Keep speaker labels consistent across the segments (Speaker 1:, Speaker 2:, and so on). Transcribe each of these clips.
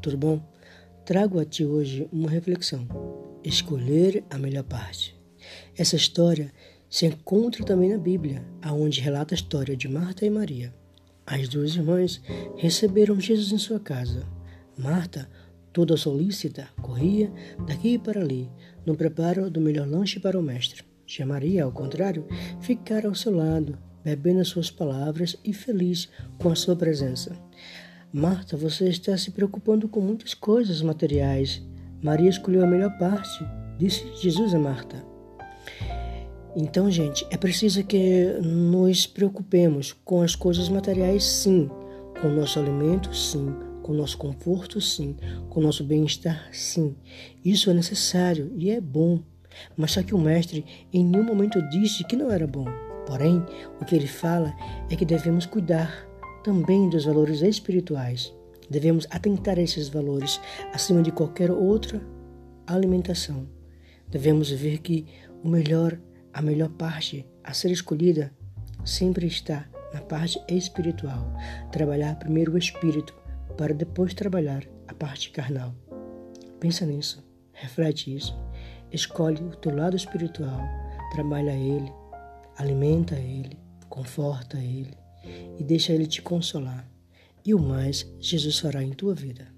Speaker 1: tudo bom? Trago a ti hoje uma reflexão. Escolher a melhor parte. Essa história se encontra também na Bíblia, aonde relata a história de Marta e Maria. As duas irmãs receberam Jesus em sua casa. Marta, toda solícita, corria daqui para ali, no preparo do melhor lanche para o mestre. Já Maria, ao contrário, ficara ao seu lado, bebendo as suas palavras e feliz com a sua presença. Marta, você está se preocupando com muitas coisas materiais. Maria escolheu a melhor parte, disse Jesus a Marta. Então, gente, é preciso que nos preocupemos com as coisas materiais, sim, com o nosso alimento, sim, com o nosso conforto, sim, com o nosso bem-estar, sim. Isso é necessário e é bom. Mas só que o mestre em nenhum momento disse que não era bom. Porém, o que ele fala é que devemos cuidar também dos valores espirituais. Devemos atentar a esses valores acima de qualquer outra alimentação. Devemos ver que o melhor, a melhor parte a ser escolhida sempre está na parte espiritual. Trabalhar primeiro o espírito para depois trabalhar a parte carnal. Pensa nisso, reflete isso. Escolhe o teu lado espiritual, trabalha ele, alimenta ele, conforta ele e deixa ele te consolar. E o mais Jesus fará em tua vida.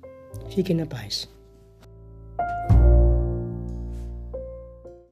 Speaker 1: Fiquem na paz.